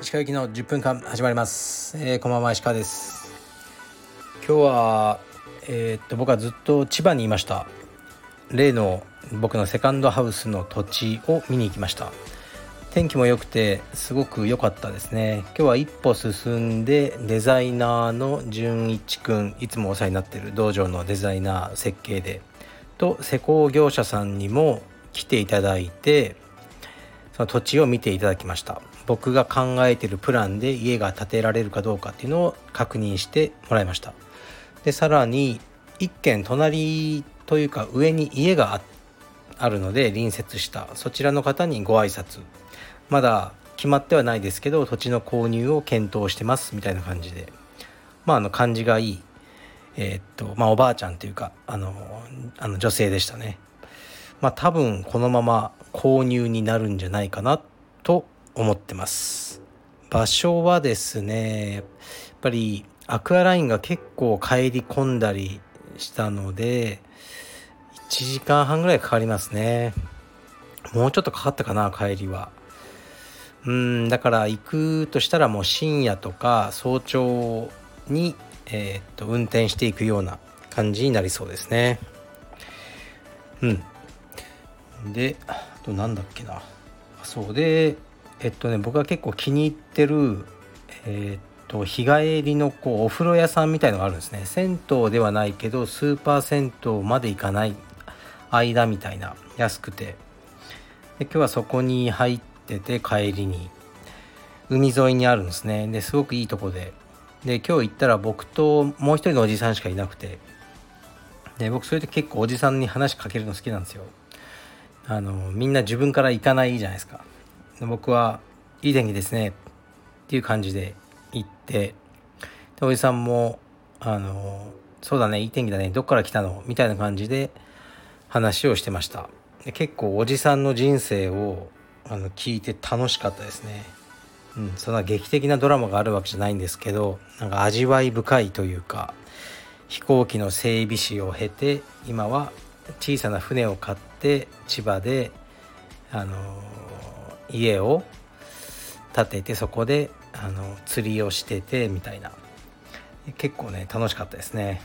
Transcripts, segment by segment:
石川行きの10分間始まります、えー、こんばんは石川です。今日はえー、っと僕はずっと千葉にいました。例の僕のセカンドハウスの土地を見に行きました。天気も良くてすごく良かったですね。今日は一歩進んでデザイナーの純一くんいつもお世話になってる道場のデザイナー設計でと施工業者さんにも来ていただいてその土地を見ていただきました。僕が考えてるプランで家が建てられるかどうかっていうのを確認してもらいました。でさらに一軒隣というか上に家があるので隣接したそちらの方にご挨拶。まだ決まってはないですけど土地の購入を検討してますみたいな感じで。まああの感じがいいえー、っとまあおばあちゃんというかあのあの女性でしたね。まあ多分このまま購入になるんじゃないかなと思ってます。場所はですねやっぱりアクアラインが結構帰り込んだりしたので1時間半ぐらいかかりますね。もうちょっとかかったかな帰りは。うんだから行くとしたらもう深夜とか早朝に、えー、っと運転していくような感じになりそうですね。うん。であとなんだっけな。そうでえっとね僕が結構気に入ってるえー、っと日帰りのこうお風呂屋さんみたいのがあるんですね。銭湯ではないけどスーパー銭湯まで行かない間みたいな安くて。で今日はそこに入ってて帰りに海沿いにあるんですね。ですごくいいとこでで今日行ったら僕ともう一人のおじさんしかいなくて。で僕それで結構おじさんに話しかけるの好きなんですよ。あのみんな自分から行かないじゃないですか。で僕はいい天気ですね。っていう感じで行って。でおじさんもあのそうだねいい天気だね。どっから来たの？みたいな感じで話をしてました。で結構おじさんの人生をあの聞いて楽しかったですね。うん、そんな劇的なドラマがあるわけじゃないんですけどなんか味わい深いというか飛行機の整備士を経て今は小さな船を買って千葉で、あの家を建ててそこで、あの釣りをしててみたいな。結構ね楽しかったですね、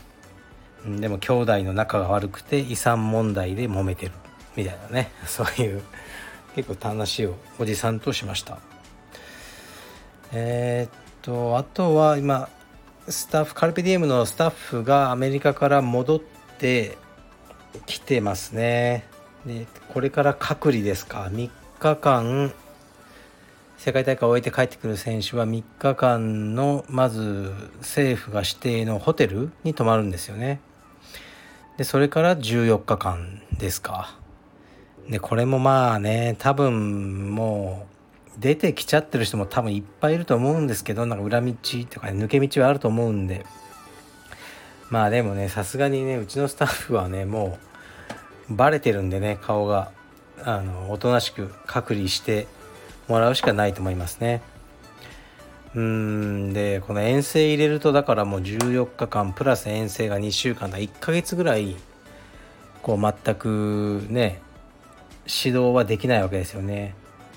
うん、でも兄弟の仲が悪くて遺産問題で揉めてる。みたいなね。そういう結構話をおじさんとしました。えー、っとあとは今スタッフカルペディエムのスタッフがアメリカから戻ってきてますね。でこれから隔離ですか。3日間世界大会を終えて帰ってくる選手は3日間のまず政府が指定のホテルに泊まるんですよね。でそれから14日間ですか。でこれもまあね多分もう出てきちゃってる人も多分いっぱいいると思うんですけどなんか裏道とか、ね、抜け道はあると思うんで。まあでもねさすがにねうちのスタッフはねもうバレてるんでね顔があのおとなしく隔離してもらうしかないと思いますね。うんでこの遠征入れるとだからもう14日間プラス遠征が2週間だ。1ヶ月ぐらいこう全くね指導はできないわけですよね。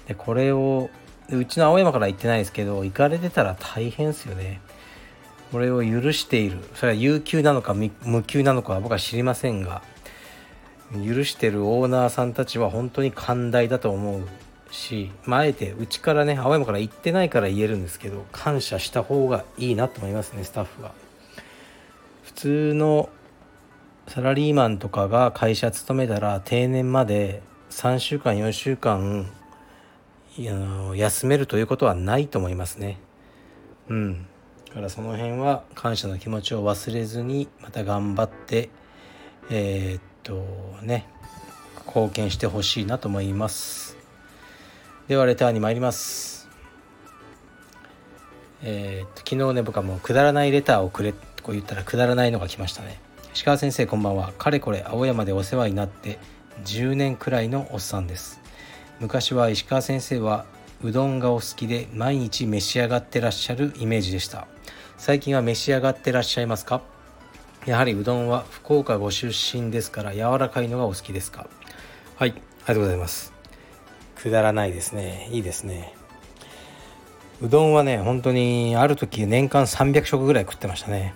でこれをうちの青山から言ってないですけど行かれてたら大変ですよね。これを許しているそれは有給なのか無給なのかは僕は知りませんが許してるオーナーさんたちは本当に寛大だと思うし、まあ、あえてうちからね青山から行ってないから言えるんですけど感謝した方がいいなと思いますねスタッフは。普通のサラリーマンとかが会社勤めたら定年まで3週間4週間休めるということはないと思いますね。うん。だからその辺は感謝の気持ちを忘れずにまた頑張ってえー、っとね貢献してほしいなと思います。ではレターに参ります。えー、っと昨日ね僕はもうくだらないレターをくれと言ったらくだらないのが来ましたね。石川先生こんばんは。かれこれ青山でお世話になって10年くらいのおっさんです昔は石川先生はうどんがお好きで毎日召し上がってらっしゃるイメージでした。最近は召し上がってらっしゃいますか？やはりうどんは福岡ご出身ですから柔らかいのがお好きですか？はいありがとうございます。くだらないですね。いいですね。うどんはね本当にある時年間300食ぐらい食ってましたね。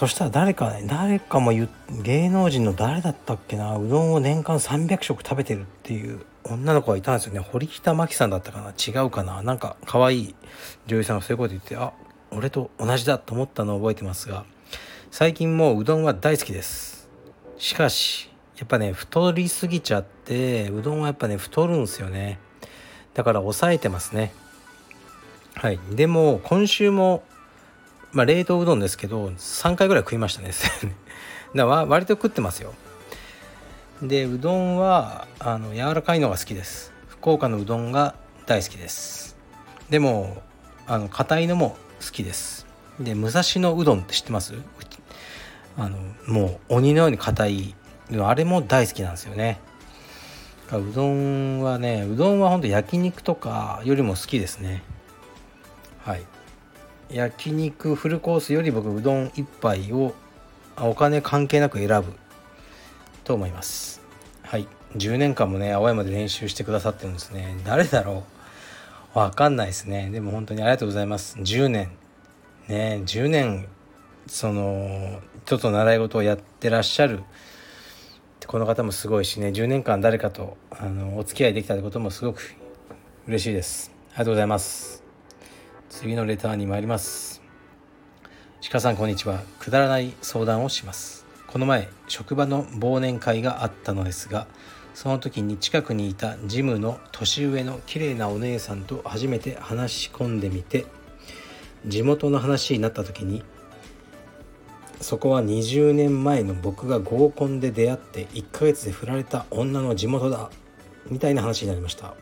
そしたら誰か誰かも芸能人の誰だったっけなうどんを年間300食食べてるっていう女の子がいたんですよね。堀北真希さんだったかな違うかな。なんか可愛い女優さんがそういうこと言ってあ俺と同じだと思ったのを覚えてますが最近もううどんは大好きです。しかしやっぱね太りすぎちゃってうどんはやっぱね太るんですよね。だから抑えてますね。はい。でも今週もまあ冷凍うどんですけど3回ぐらい食いましたね だから割と食ってますよ。でうどんはあの柔らかいのが好きです。福岡のうどんが大好きです。でもあの硬いのも好きです。で武蔵野うどんって知ってます？あのもう鬼のように硬いあれも大好きなんですよね。うどんはねうどんはほんと焼肉とかよりも好きですね。はい。焼肉フルコースより僕うどん1杯をお金関係なく選ぶと思います。はい。10年間もね青山で練習してくださってるんですね。誰だろう？わかんないですね。でも本当にありがとうございます。10年。ね10年その人と習い事をやってらっしゃる。この方もすごいしね。10年間誰かとあのお付き合いできたってこともすごく嬉しいです。ありがとうございます。次のレターに参ります。鹿さんこんにちは。くだらない相談をします。この前職場の忘年会があったのですがその時に近くにいたジムの年上の綺麗なお姉さんと初めて話し込んでみて地元の話になった時にそこは20年前の僕が合コンで出会って1ヶ月で振られた女の地元だみたいな話になりました。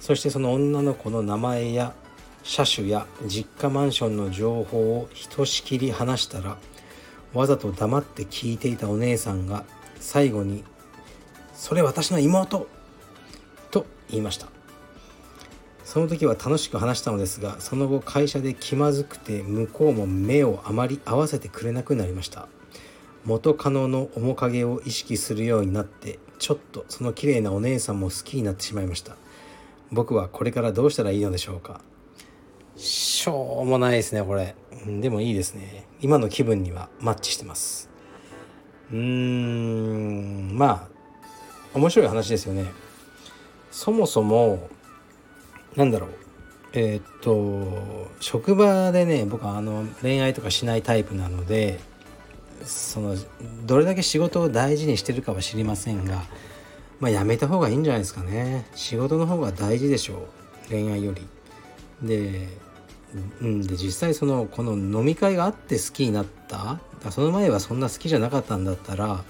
そしてその女の子の名前や車種や実家マンションの情報をひとしきり話したらわざと黙って聞いていたお姉さんが最後に「それ私の妹!」と言いました。その時は楽しく話したのですがその後会社で気まずくて向こうも目をあまり合わせてくれなくなりました。元カノの面影を意識するようになってちょっとその綺麗なお姉さんも好きになってしまいました。僕はこれからどうしたらいいのでしょうか。しょうもないですねこれ。でもいいですね。今の気分にはマッチしてます。うーん。まあ面白い話ですよね。そもそもなんだろう。えー、っと職場でね僕はあの恋愛とかしないタイプなのでそのどれだけ仕事を大事にしてるかは知りませんがまあやめた方がいいんじゃないですかね。仕事の方が大事でしょう。恋愛より。で,、うん、で実際そのこの飲み会があって好きになった。その前はそんな好きじゃなかったんだったら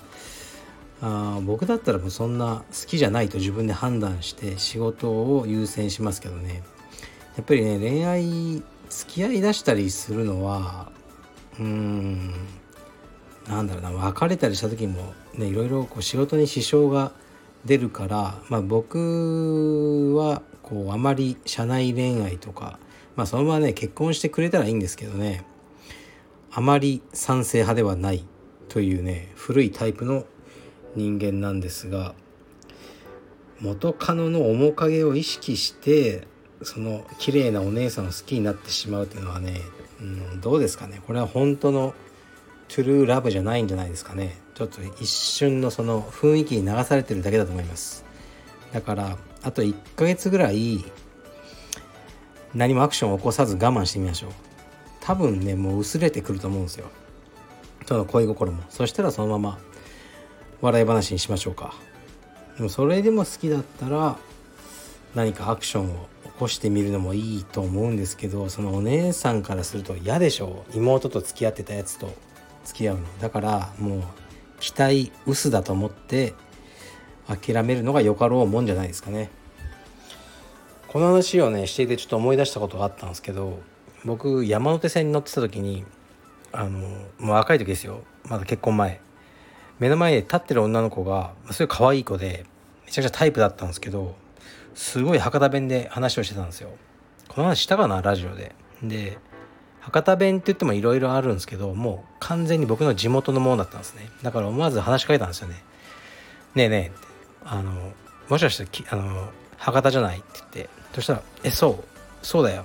あ僕だったらもうそんな好きじゃないと自分で判断して仕事を優先しますけどね。やっぱりね恋愛付き合いだしたりするのはうーんなんだろうな別れたりした時もねいろいろこう仕事に支障が出るから、まあ、僕はこうあまり社内恋愛とか、まあ、そのままね結婚してくれたらいいんですけどねあまり賛成派ではないというね古いタイプの人間なんですが元カノの面影を意識してその綺麗なお姉さんを好きになってしまうっていうのはね、うん、どうですかね。これは本当のトゥルーラブじゃないんじゃないですかね。ちょっと一瞬のその雰囲気に流されてるだけだと思います。だからあと1ヶ月ぐらい何もアクションを起こさず我慢してみましょう。多分ねもう薄れてくると思うんですよ。その恋心も。そしたらそのまま笑い話にしましょうか。でもそれでも好きだったら何かアクションを起こしてみるのもいいと思うんですけどそのお姉さんからすると嫌でしょう。妹と付き合ってたやつと。付き合うの。だからもう期待薄だと思って諦めるのがよかろうもんじゃないですかね。この話をねしていてちょっと思い出したことがあったんですけど僕山手線に乗ってた時にあのもう若い時ですよ。まだ結婚前。目の前で立ってる女の子がすごい可愛い子でめちゃくちゃタイプだったんですけどすごい博多弁で話をしてたんですよ。この話したかなラジオで。で博多弁って言ってもいろいろあるんですけどもう完全に僕の地元のものだったんですね。だから思わず話しかけたんですよね「ねえねえ」って。あのもしかしてきあの博多じゃない?」って言って。そしたら「えそう。そうだよ」っ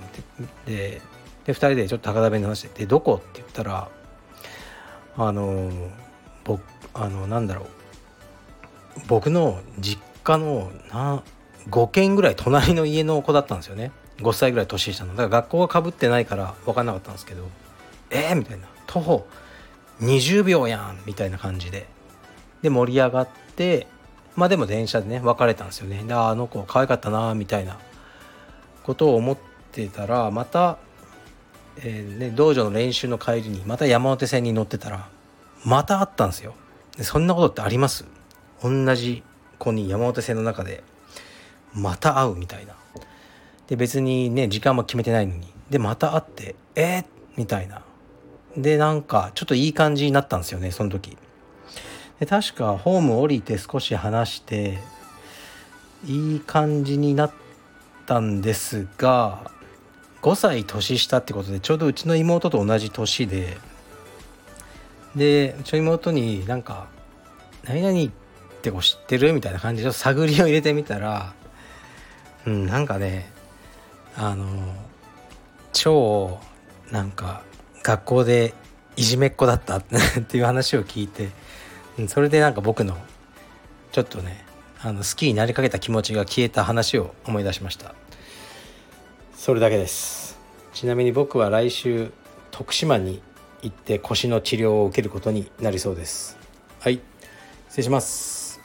て。でで2人でちょっと博多弁で話して「でどこ?」って言ったらあの僕あのなんだろう。僕の実家のな5軒ぐらい隣の家の子だったんですよね。5歳ぐらい年下の。だから学校がかぶってないから分かんなかったんですけど「えー!」みたいな「徒歩20秒やん!」みたいな感じで。で盛り上がってまあでも電車でね別れたんですよね。であの子可愛かったなみたいな。ことを思ってたらまた、えーね、道場の練習の帰りにまた山手線に乗ってたらまた会ったんですよ。でそんなことってあります？同じ子に山手線の中でまた会うみたいな。で別にね時間も決めてないのに。でまた会ってえー、みたいな。でなんかちょっといい感じになったんですよねその時。で確かホーム降りて少し話していい感じになったんですが5歳年下ってことでちょうどうちの妹と同じ年ででうちの妹になんか「何々ってこう知ってる?」みたいな感じで探りを入れてみたらうんなんかねあの超なんか学校でいじめっ子だった っていう話を聞いてそれでなんか僕のちょっとねあの好きになりかけた気持ちが消えた話を思い出しました。それだけです。ちなみに僕は来週徳島に行って腰の治療を受けることになりそうです。はい。失礼します。